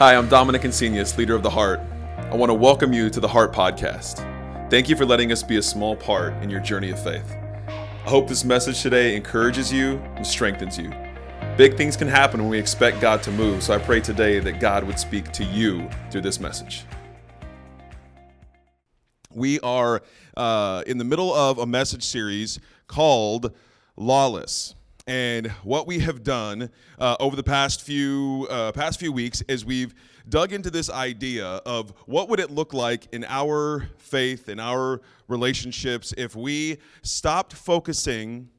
Hi, I'm Dominic Insenius, leader of The Heart. I want to welcome you to the Heart Podcast. Thank you for letting us be a small part in your journey of faith. I hope this message today encourages you and strengthens you. Big things can happen when we expect God to move, so I pray today that God would speak to you through this message. We are uh, in the middle of a message series called Lawless. And what we have done uh, over the past few uh, past few weeks is we've dug into this idea of what would it look like in our faith, in our relationships, if we stopped focusing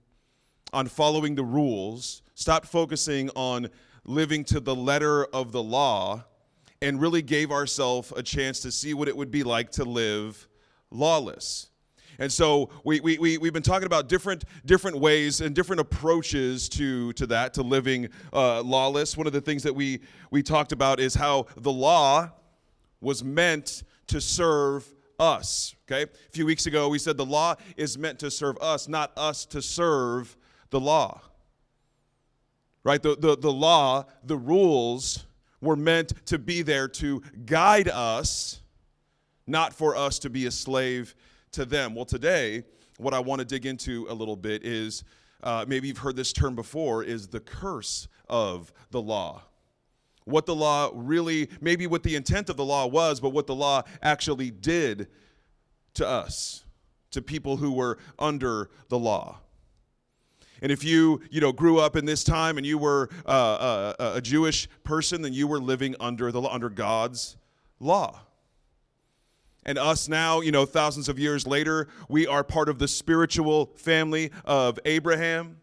on following the rules, stopped focusing on living to the letter of the law, and really gave ourselves a chance to see what it would be like to live lawless. And so we, we, we, we've been talking about different, different ways and different approaches to, to that, to living uh, lawless. One of the things that we, we talked about is how the law was meant to serve us. Okay? A few weeks ago, we said the law is meant to serve us, not us to serve the law. Right? The, the, the law, the rules were meant to be there to guide us, not for us to be a slave to them. Well, today, what I want to dig into a little bit is uh, maybe you've heard this term before is the curse of the law. What the law really, maybe what the intent of the law was, but what the law actually did to us, to people who were under the law. And if you, you know, grew up in this time and you were uh, a, a Jewish person, then you were living under the under God's law. And us now, you know, thousands of years later, we are part of the spiritual family of Abraham.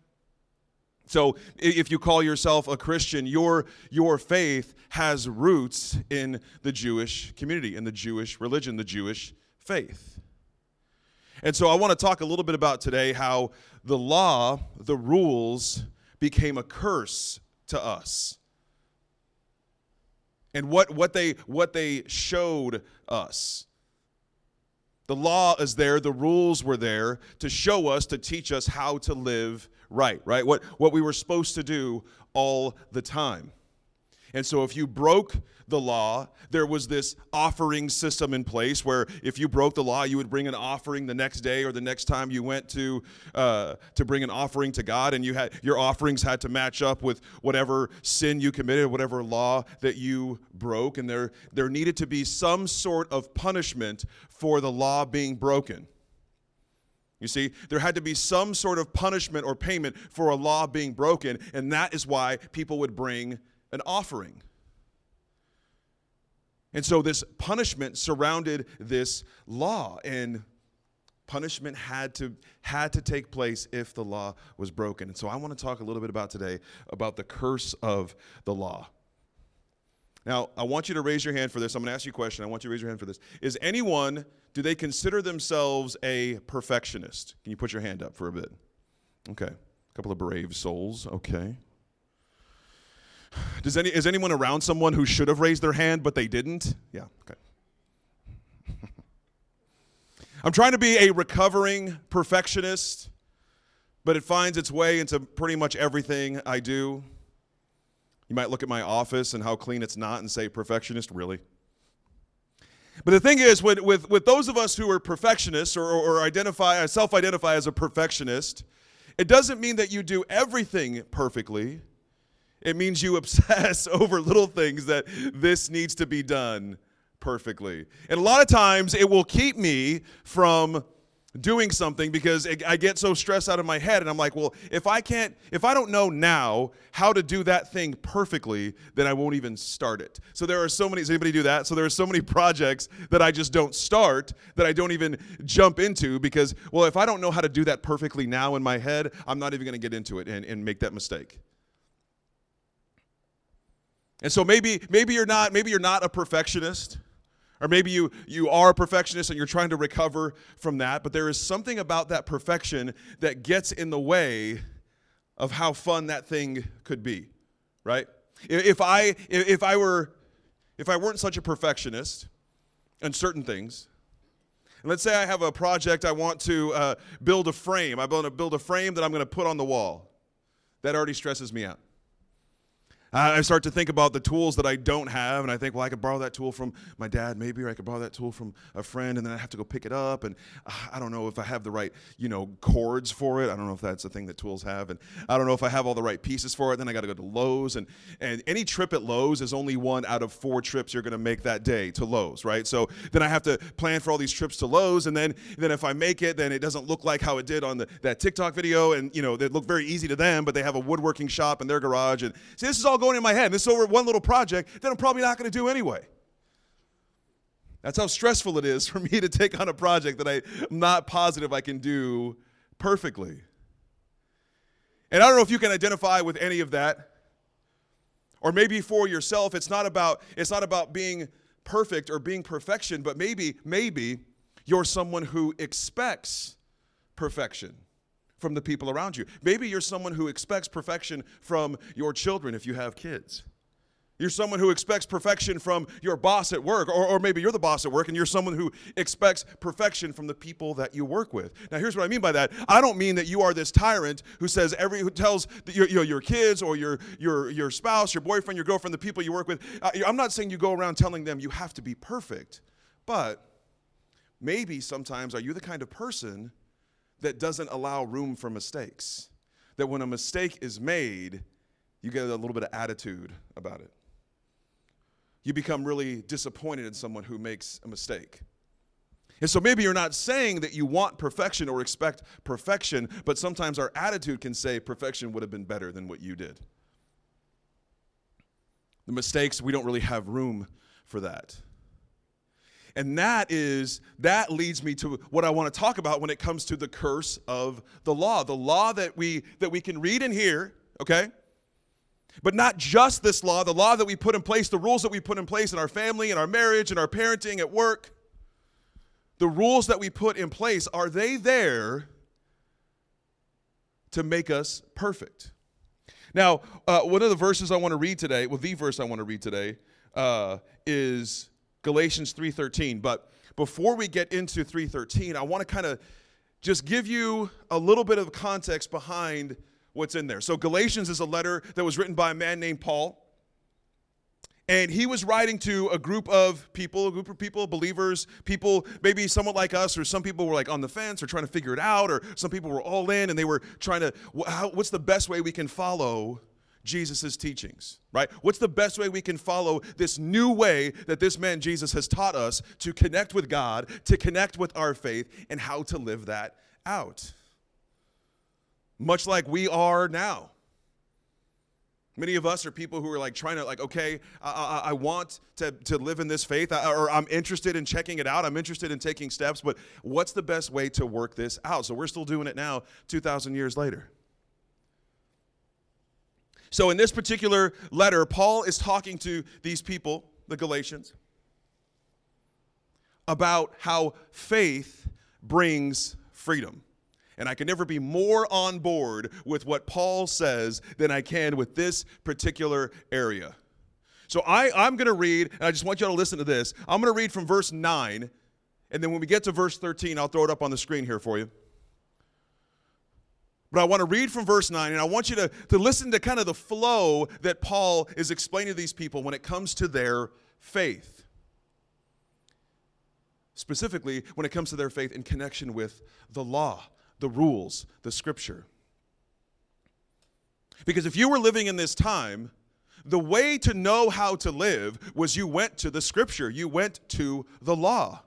So if you call yourself a Christian, your, your faith has roots in the Jewish community, in the Jewish religion, the Jewish faith. And so I want to talk a little bit about today how the law, the rules, became a curse to us. And what, what, they, what they showed us. The law is there, the rules were there to show us, to teach us how to live right, right? What, what we were supposed to do all the time. And so if you broke the law, there was this offering system in place where if you broke the law, you would bring an offering the next day or the next time you went to uh, to bring an offering to God, and you had your offerings had to match up with whatever sin you committed, whatever law that you broke, and there there needed to be some sort of punishment for the law being broken. You see, there had to be some sort of punishment or payment for a law being broken, and that is why people would bring an offering. And so this punishment surrounded this law and punishment had to had to take place if the law was broken. And so I want to talk a little bit about today about the curse of the law. Now, I want you to raise your hand for this. I'm going to ask you a question. I want you to raise your hand for this. Is anyone do they consider themselves a perfectionist? Can you put your hand up for a bit? Okay. A couple of brave souls. Okay. Does any, is anyone around someone who should have raised their hand but they didn't? Yeah, okay. I'm trying to be a recovering perfectionist, but it finds its way into pretty much everything I do. You might look at my office and how clean it's not and say, perfectionist, really? But the thing is, with, with, with those of us who are perfectionists or, or identify, self identify as a perfectionist, it doesn't mean that you do everything perfectly. It means you obsess over little things that this needs to be done perfectly. And a lot of times it will keep me from doing something because I get so stressed out of my head and I'm like, well, if I can't if I don't know now how to do that thing perfectly, then I won't even start it. So there are so many does anybody do that? So there are so many projects that I just don't start that I don't even jump into because well, if I don't know how to do that perfectly now in my head, I'm not even going to get into it and, and make that mistake. And so maybe maybe you're not maybe you're not a perfectionist or maybe you you are a perfectionist and you're trying to recover from that, but there is something about that perfection that gets in the way of how fun that thing could be, right? If I if I were if I weren't such a perfectionist in certain things, and let's say I have a project I want to uh, build a frame. I want to build a frame that I'm going to put on the wall. That already stresses me out. I start to think about the tools that I don't have, and I think, well, I could borrow that tool from my dad, maybe, or I could borrow that tool from a friend, and then I have to go pick it up, and uh, I don't know if I have the right, you know, cords for it. I don't know if that's a thing that tools have, and I don't know if I have all the right pieces for it. Then I got to go to Lowe's, and and any trip at Lowe's is only one out of four trips you're going to make that day to Lowe's, right? So then I have to plan for all these trips to Lowe's, and then then if I make it, then it doesn't look like how it did on the, that TikTok video, and you know, they look very easy to them, but they have a woodworking shop in their garage, and see, this is all going in my head. This is over one little project that I'm probably not going to do anyway. That's how stressful it is for me to take on a project that I'm not positive I can do perfectly. And I don't know if you can identify with any of that. Or maybe for yourself, it's not about it's not about being perfect or being perfection, but maybe maybe you're someone who expects perfection from the people around you. Maybe you're someone who expects perfection from your children if you have kids. You're someone who expects perfection from your boss at work, or, or maybe you're the boss at work and you're someone who expects perfection from the people that you work with. Now, here's what I mean by that. I don't mean that you are this tyrant who says every who tells your, your, your kids or your, your, your spouse, your boyfriend, your girlfriend, the people you work with. I'm not saying you go around telling them you have to be perfect, but maybe sometimes are you the kind of person that doesn't allow room for mistakes? That when a mistake is made, you get a little bit of attitude about it you become really disappointed in someone who makes a mistake. And so maybe you're not saying that you want perfection or expect perfection, but sometimes our attitude can say perfection would have been better than what you did. The mistakes, we don't really have room for that. And that is that leads me to what I want to talk about when it comes to the curse of the law. The law that we that we can read and hear, okay? But not just this law, the law that we put in place, the rules that we put in place in our family, in our marriage, in our parenting, at work. The rules that we put in place, are they there to make us perfect? Now, uh, one of the verses I want to read today, well, the verse I want to read today uh, is Galatians 3.13. But before we get into 3.13, I want to kind of just give you a little bit of context behind what's in there. So, Galatians is a letter that was written by a man named Paul. And he was writing to a group of people, a group of people, believers, people maybe somewhat like us, or some people were like on the fence or trying to figure it out, or some people were all in and they were trying to, what's the best way we can follow Jesus' teachings, right? What's the best way we can follow this new way that this man Jesus has taught us to connect with God, to connect with our faith, and how to live that out? much like we are now. Many of us are people who are like trying to like, okay, I, I, I want to, to live in this faith, or I'm interested in checking it out. I'm interested in taking steps, but what's the best way to work this out? So we're still doing it now, 2,000 years later. So in this particular letter, Paul is talking to these people, the Galatians, about how faith brings freedom. And I can never be more on board with what Paul says than I can with this particular area. So I, I'm going to read, and I just want you all to listen to this. I'm going to read from verse 9, and then when we get to verse 13, I'll throw it up on the screen here for you. But I want to read from verse 9, and I want you to, to listen to kind of the flow that Paul is explaining to these people when it comes to their faith. Specifically, when it comes to their faith in connection with the law the rules, the scripture. Because if you were living in this time, the way to know how to live was you went to the scripture, you went to the law.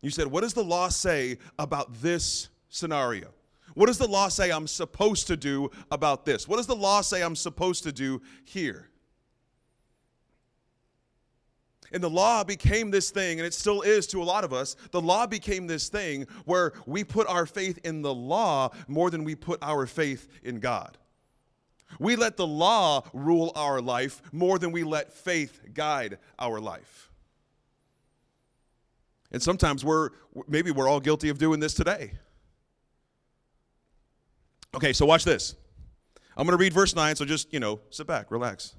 You said, What does the law say about this scenario? What does the law say I'm supposed to do about this? What does the law say I'm supposed to do here? And the law became this thing, and it still is to a lot of us. The law became this thing where we put our faith in the law more than we put our faith in God. We let the law rule our life more than we let faith guide our life. And sometimes we're, maybe we're all guilty of doing this today. Okay, so watch this. I'm going to read verse 9, so just, you know, sit back, relax.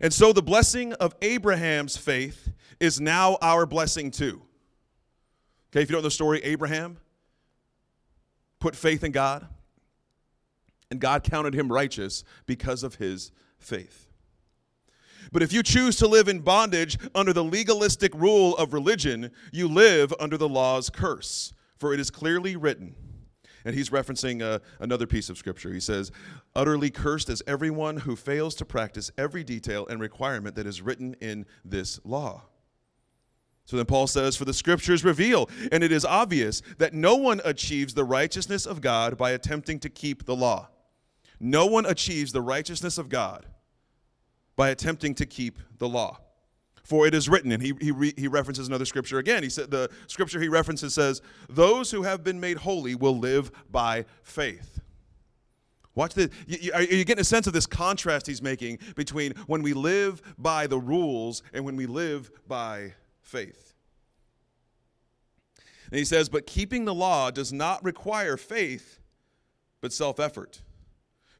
And so the blessing of Abraham's faith is now our blessing too. Okay, if you don't know the story, Abraham put faith in God. and God counted him righteous because of his faith. But if you choose to live in bondage under the legalistic rule of religion, you live under the law's curse. For it is clearly written, and he's referencing uh, another piece of scripture. He says, Utterly cursed is everyone who fails to practice every detail and requirement that is written in this law. So then Paul says, For the scriptures reveal, and it is obvious that no one achieves the righteousness of God by attempting to keep the law. No one achieves the righteousness of God by attempting to keep the law. For it is written, and he, he, re, he references another scripture again. He said the scripture he references says, Those who have been made holy will live by faith. Watch this. Are you getting a sense of this contrast he's making between when we live by the rules and when we live by faith? And he says, But keeping the law does not require faith, but self effort.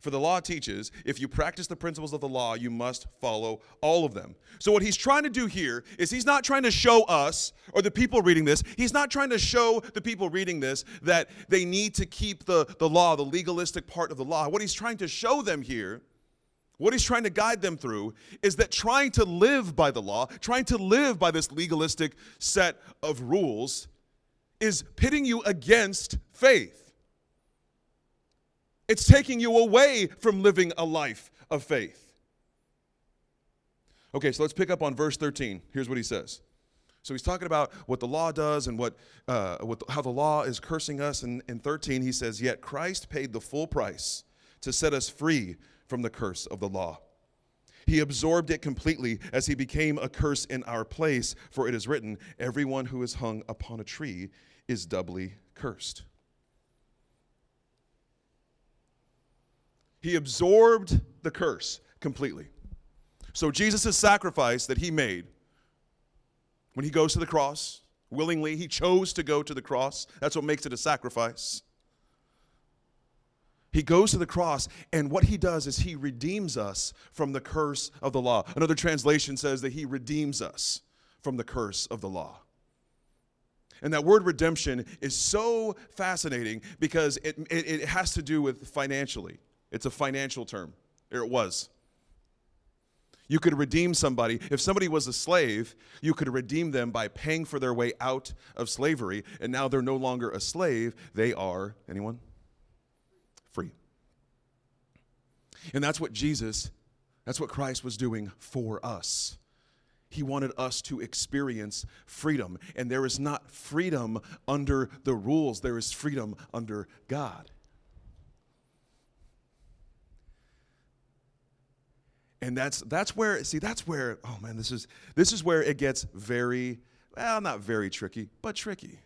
For the law teaches if you practice the principles of the law, you must follow all of them. So, what he's trying to do here is he's not trying to show us or the people reading this, he's not trying to show the people reading this that they need to keep the, the law, the legalistic part of the law. What he's trying to show them here, what he's trying to guide them through, is that trying to live by the law, trying to live by this legalistic set of rules, is pitting you against faith. It's taking you away from living a life of faith. Okay, so let's pick up on verse 13. Here's what he says. So he's talking about what the law does and what, uh, what the, how the law is cursing us. And in 13, he says, Yet Christ paid the full price to set us free from the curse of the law. He absorbed it completely as he became a curse in our place, for it is written, Everyone who is hung upon a tree is doubly cursed. He absorbed the curse completely. So Jesus' sacrifice that he made when he goes to the cross, willingly, he chose to go to the cross. That's what makes it a sacrifice. He goes to the cross, and what he does is he redeems us from the curse of the law. Another translation says that he redeems us from the curse of the law. And that word redemption is so fascinating because it, it, it has to do with financially. It's a financial term, or it was. You could redeem somebody. If somebody was a slave, you could redeem them by paying for their way out of slavery, and now they're no longer a slave. They are, anyone? Free. And that's what Jesus, that's what Christ was doing for us. He wanted us to experience freedom. And there is not freedom under the rules, there is freedom under God. And that's that's where see that's where oh man this is this is where it gets very well not very tricky but tricky.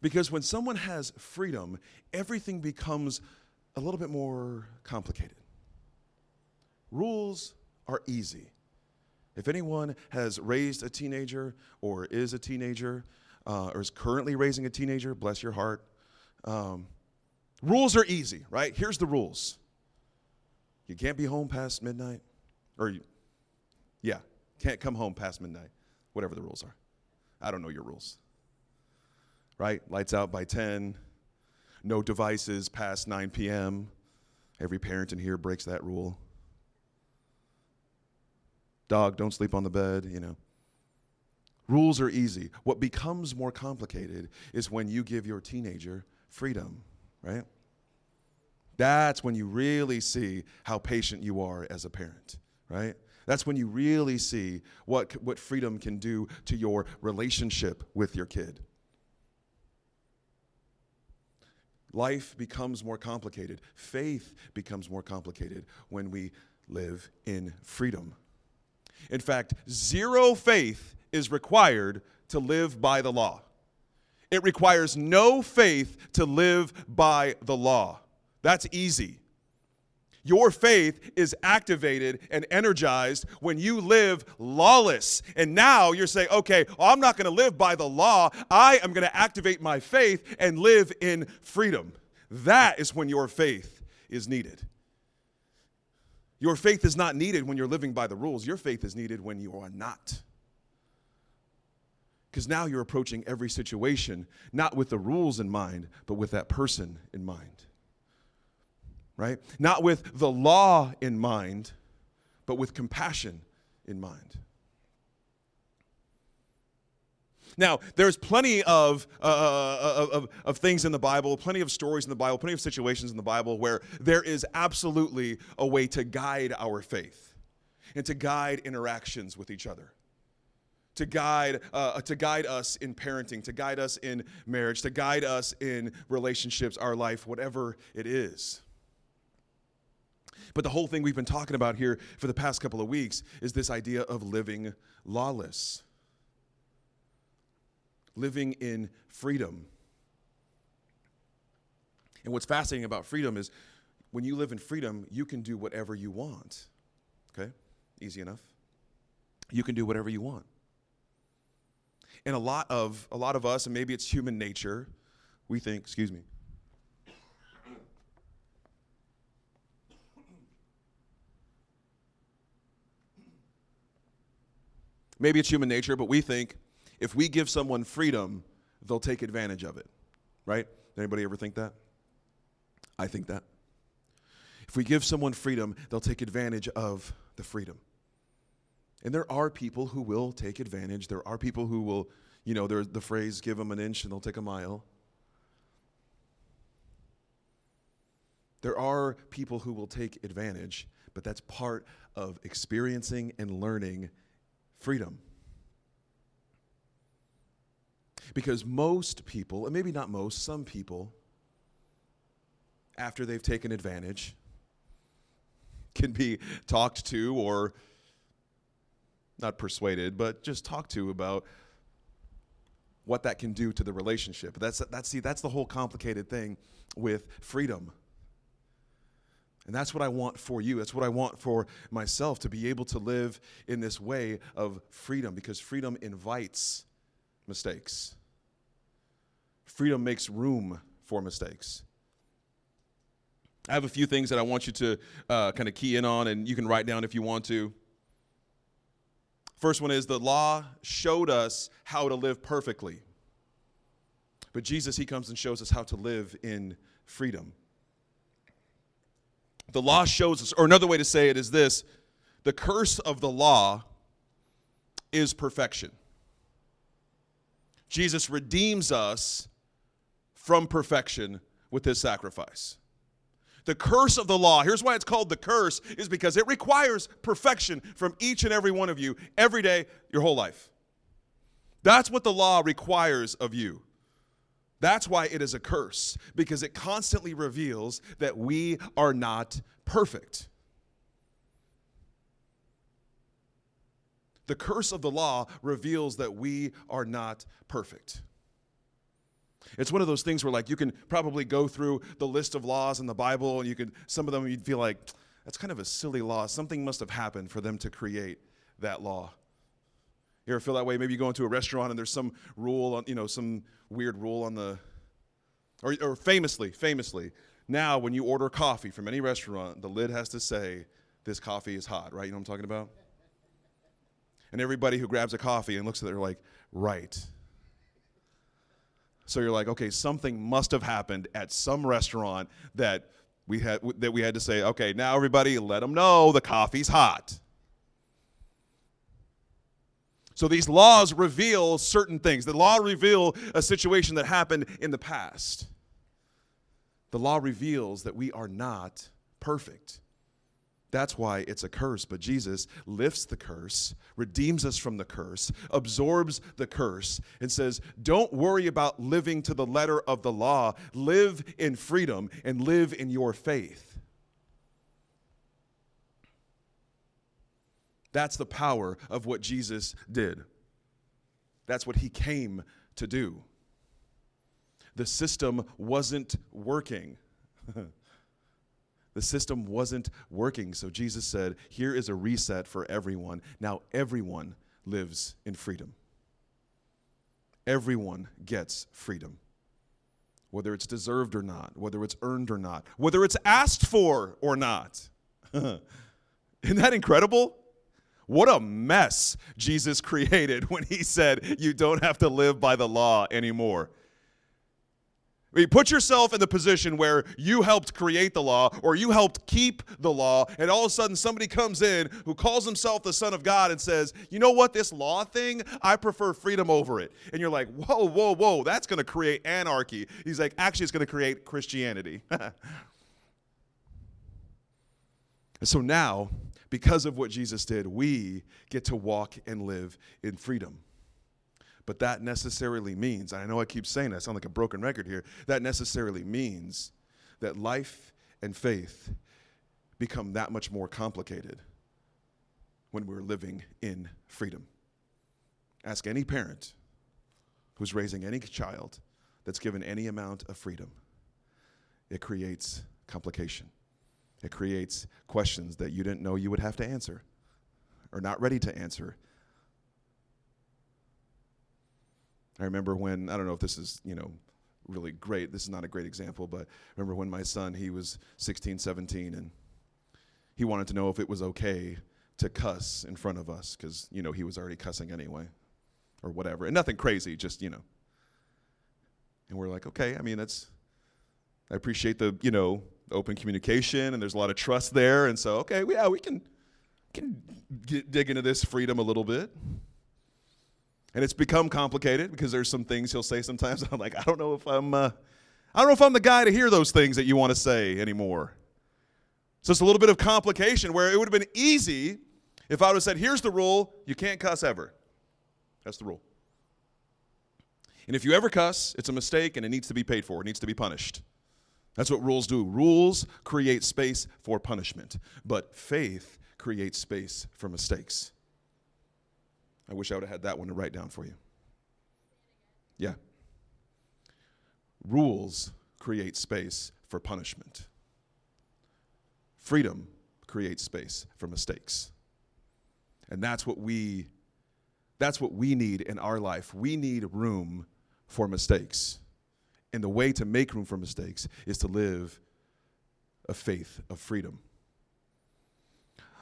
Because when someone has freedom everything becomes a little bit more complicated. Rules are easy. If anyone has raised a teenager or is a teenager uh, or is currently raising a teenager bless your heart um, rules are easy right? Here's the rules you can't be home past midnight. Or, you, yeah, can't come home past midnight, whatever the rules are. I don't know your rules. Right? Lights out by 10, no devices past 9 p.m. Every parent in here breaks that rule. Dog, don't sleep on the bed, you know. Rules are easy. What becomes more complicated is when you give your teenager freedom, right? That's when you really see how patient you are as a parent, right? That's when you really see what, what freedom can do to your relationship with your kid. Life becomes more complicated. Faith becomes more complicated when we live in freedom. In fact, zero faith is required to live by the law. It requires no faith to live by the law. That's easy. Your faith is activated and energized when you live lawless. And now you're saying, okay, I'm not going to live by the law. I am going to activate my faith and live in freedom. That is when your faith is needed. Your faith is not needed when you're living by the rules. Your faith is needed when you are not. Because now you're approaching every situation not with the rules in mind, but with that person in mind right? Not with the law in mind, but with compassion in mind. Now, there's plenty of, uh, uh, of, of things in the Bible, plenty of stories in the Bible, plenty of situations in the Bible where there is absolutely a way to guide our faith and to guide interactions with each other. To guide, uh, to guide us in parenting, to guide us in marriage, to guide us in relationships, our life, whatever it is. But the whole thing we've been talking about here for the past couple of weeks is this idea of living lawless living in freedom. And what's fascinating about freedom is when you live in freedom, you can do whatever you want. Okay? Easy enough. You can do whatever you want. And a lot of a lot of us, and maybe it's human nature, we think, excuse me. Maybe it's human nature, but we think if we give someone freedom, they'll take advantage of it. Right? Anybody ever think that? I think that. If we give someone freedom, they'll take advantage of the freedom. And there are people who will take advantage. There are people who will, you know, there's the phrase, give them an inch and they'll take a mile. There are people who will take advantage, but that's part of experiencing and learning freedom. Because most people, and maybe not most, some people, after they've taken advantage, can be talked to or not persuaded, but just talked to about what that can do to the relationship. That's that's see that's the whole complicated thing with freedom. And that's what I want for you. That's what I want for myself to be able to live in this way of freedom because freedom invites mistakes. Freedom makes room for mistakes. I have a few things that I want you to uh, kind of key in on, and you can write down if you want to. First one is the law showed us how to live perfectly. But Jesus, He comes and shows us how to live in freedom. The law shows us, or another way to say it is this the curse of the law is perfection. Jesus redeems us from perfection with his sacrifice. The curse of the law, here's why it's called the curse, is because it requires perfection from each and every one of you every day, your whole life. That's what the law requires of you. That's why it is a curse, because it constantly reveals that we are not perfect. The curse of the law reveals that we are not perfect. It's one of those things where like you can probably go through the list of laws in the Bible and you could some of them you'd feel like that's kind of a silly law. Something must have happened for them to create that law. You ever feel that way? Maybe you go into a restaurant and there's some rule on, you know, some weird rule on the or, or famously, famously, now when you order coffee from any restaurant, the lid has to say, This coffee is hot, right? You know what I'm talking about? And everybody who grabs a coffee and looks at it, they're like, right. So you're like, okay, something must have happened at some restaurant that we had that we had to say, okay, now everybody, let them know the coffee's hot. So these laws reveal certain things. The law reveal a situation that happened in the past. The law reveals that we are not perfect. That's why it's a curse. But Jesus lifts the curse, redeems us from the curse, absorbs the curse, and says, Don't worry about living to the letter of the law. Live in freedom and live in your faith. That's the power of what Jesus did. That's what he came to do. The system wasn't working. The system wasn't working. So Jesus said, Here is a reset for everyone. Now everyone lives in freedom. Everyone gets freedom. Whether it's deserved or not, whether it's earned or not, whether it's asked for or not. Isn't that incredible? What a mess Jesus created when he said, You don't have to live by the law anymore. I mean, put yourself in the position where you helped create the law or you helped keep the law, and all of a sudden somebody comes in who calls himself the Son of God and says, You know what, this law thing, I prefer freedom over it. And you're like, Whoa, whoa, whoa, that's going to create anarchy. He's like, Actually, it's going to create Christianity. so now, because of what Jesus did, we get to walk and live in freedom. But that necessarily means, and I know I keep saying that, I sound like a broken record here, that necessarily means that life and faith become that much more complicated when we're living in freedom. Ask any parent who's raising any child that's given any amount of freedom. It creates complication. It creates questions that you didn't know you would have to answer or not ready to answer I remember when, I don't know if this is, you know, really great. This is not a great example, but I remember when my son, he was 16, 17, and he wanted to know if it was okay to cuss in front of us because, you know, he was already cussing anyway or whatever. And nothing crazy, just, you know. And we're like, okay, I mean, that's, I appreciate the, you know, open communication and there's a lot of trust there. And so, okay, yeah, we can, can get, dig into this freedom a little bit. And it's become complicated because there's some things he'll say sometimes. I'm like, I don't know if I'm, uh, I don't know if I'm the guy to hear those things that you want to say anymore. So it's a little bit of complication where it would have been easy if I would have said, here's the rule, you can't cuss ever. That's the rule. And if you ever cuss, it's a mistake and it needs to be paid for, it needs to be punished. That's what rules do. Rules create space for punishment, but faith creates space for mistakes. I wish I would have had that one to write down for you. Yeah. Rules create space for punishment. Freedom creates space for mistakes. And that's what we that's what we need in our life. We need room for mistakes. And the way to make room for mistakes is to live a faith of freedom.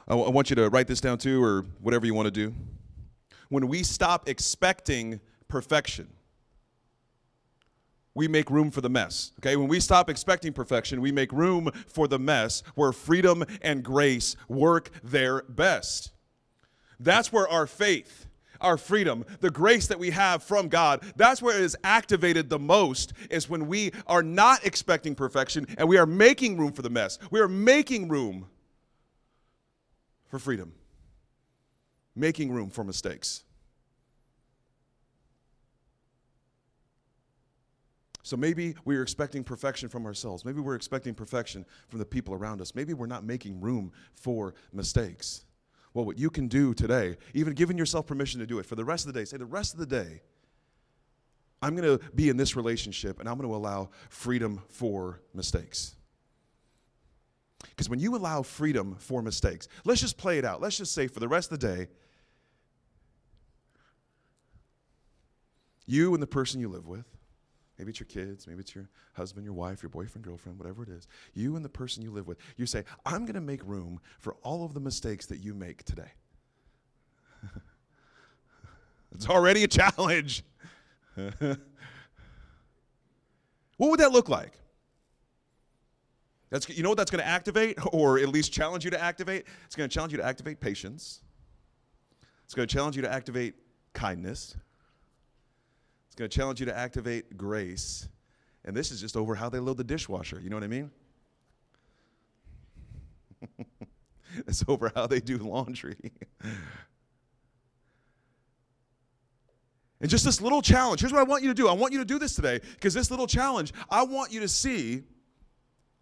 I, w- I want you to write this down too, or whatever you want to do when we stop expecting perfection, we make room for the mess. Okay? When we stop expecting perfection, we make room for the mess where freedom and grace work their best. That's where our faith, our freedom, the grace that we have from God, that's where it is activated the most, is when we are not expecting perfection and we are making room for the mess. We are making room for freedom making room for mistakes. So maybe we're expecting perfection from ourselves. Maybe we're expecting perfection from the people around us. Maybe we're not making room for mistakes. Well, what you can do today, even giving yourself permission to do it for the rest of the day, say the rest of the day, I'm going to be in this relationship and I'm going to allow freedom for mistakes. Because when you allow freedom for mistakes, let's just play it out. Let's just say for the rest of the day, You and the person you live with, maybe it's your kids, maybe it's your husband, your wife, your boyfriend, girlfriend, whatever it is, you and the person you live with, you say, I'm going to make room for all of the mistakes that you make today. it's already a challenge. what would that look like? That's, you know what that's going to activate, or at least challenge you to activate? It's going to challenge you to activate patience. It's going to challenge you to activate kindness. It's going to challenge you to activate grace. And this is just over how they load the dishwasher. You know what I mean? it's over how they do laundry. and just this little challenge. Here's what I want you to do I want you to do this today because this little challenge, I want you to see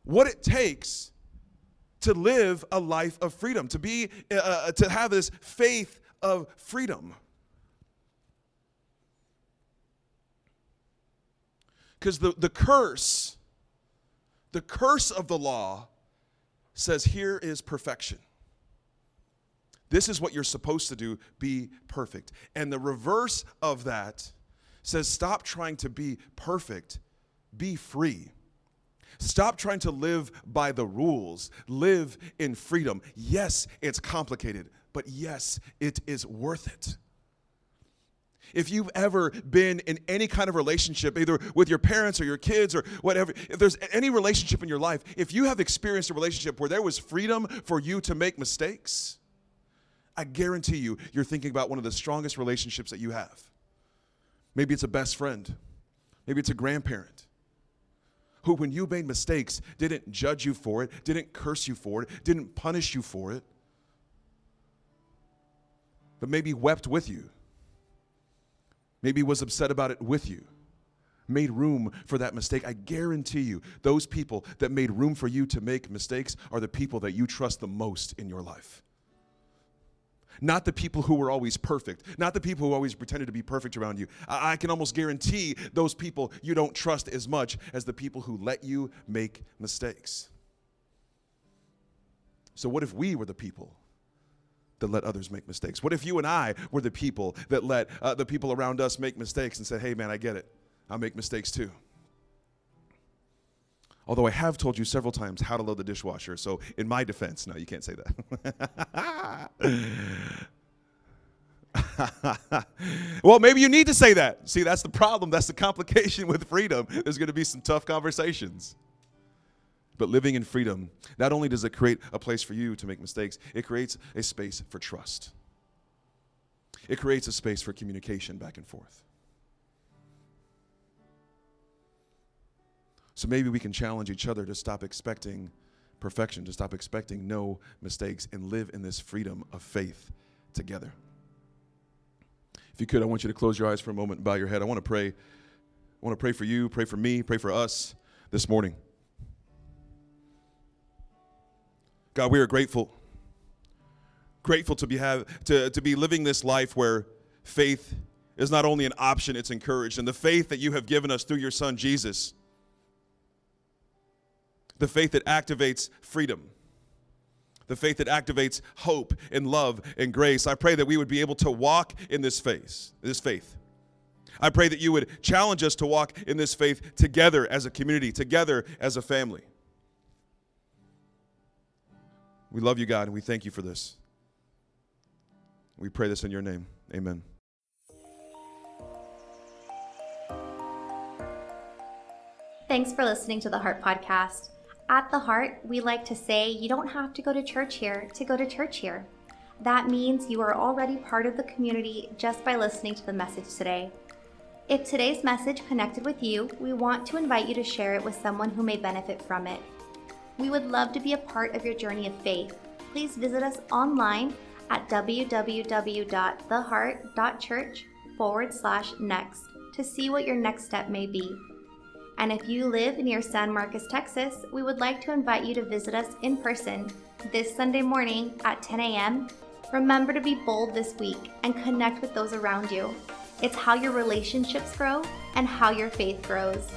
what it takes to live a life of freedom, to be, uh, uh to have this faith of freedom. Because the, the curse, the curse of the law says, here is perfection. This is what you're supposed to do be perfect. And the reverse of that says, stop trying to be perfect, be free. Stop trying to live by the rules, live in freedom. Yes, it's complicated, but yes, it is worth it. If you've ever been in any kind of relationship, either with your parents or your kids or whatever, if there's any relationship in your life, if you have experienced a relationship where there was freedom for you to make mistakes, I guarantee you, you're thinking about one of the strongest relationships that you have. Maybe it's a best friend, maybe it's a grandparent who, when you made mistakes, didn't judge you for it, didn't curse you for it, didn't punish you for it, but maybe wept with you maybe was upset about it with you, made room for that mistake. I guarantee you, those people that made room for you to make mistakes are the people that you trust the most in your life. Not the people who were always perfect, not the people who always pretended to be perfect around you. I, I can almost guarantee those people you don't trust as much as the people who let you make mistakes. So, what if we were the people that let others make mistakes? What if you and I were the people that let uh, the people around us make mistakes and said, hey, man, I get it. I'll make mistakes too. Although I have told you several times how to load the dishwasher, so in my defense, no, you can't say that. well, maybe you need to say that. See, that's the problem. That's the complication with freedom. There's going to be some tough conversations. But living in freedom, not only does it create a place for you to make mistakes, it creates a space for trust. It creates a space for communication back and forth. So maybe we can challenge each other to stop expecting perfection, to stop expecting no mistakes, and live in this freedom of faith together. If you could, I want you to close your eyes for a moment and bow your head. I want to pray. I want to pray for you, pray for me, pray for us this morning. God, we are grateful. Grateful to be have to, to be living this life where faith is not only an option, it's encouraged. And the faith that you have given us through your son Jesus, the faith that activates freedom, the faith that activates hope and love and grace. I pray that we would be able to walk in this faith, this faith. I pray that you would challenge us to walk in this faith together as a community, together as a family. We love you, God, and we thank you for this. We pray this in your name. Amen. Thanks for listening to the Heart Podcast. At the Heart, we like to say you don't have to go to church here to go to church here. That means you are already part of the community just by listening to the message today. If today's message connected with you, we want to invite you to share it with someone who may benefit from it. We would love to be a part of your journey of faith. Please visit us online at www.theheart.church forward slash next to see what your next step may be. And if you live near San Marcos, Texas, we would like to invite you to visit us in person this Sunday morning at 10 a.m. Remember to be bold this week and connect with those around you. It's how your relationships grow and how your faith grows.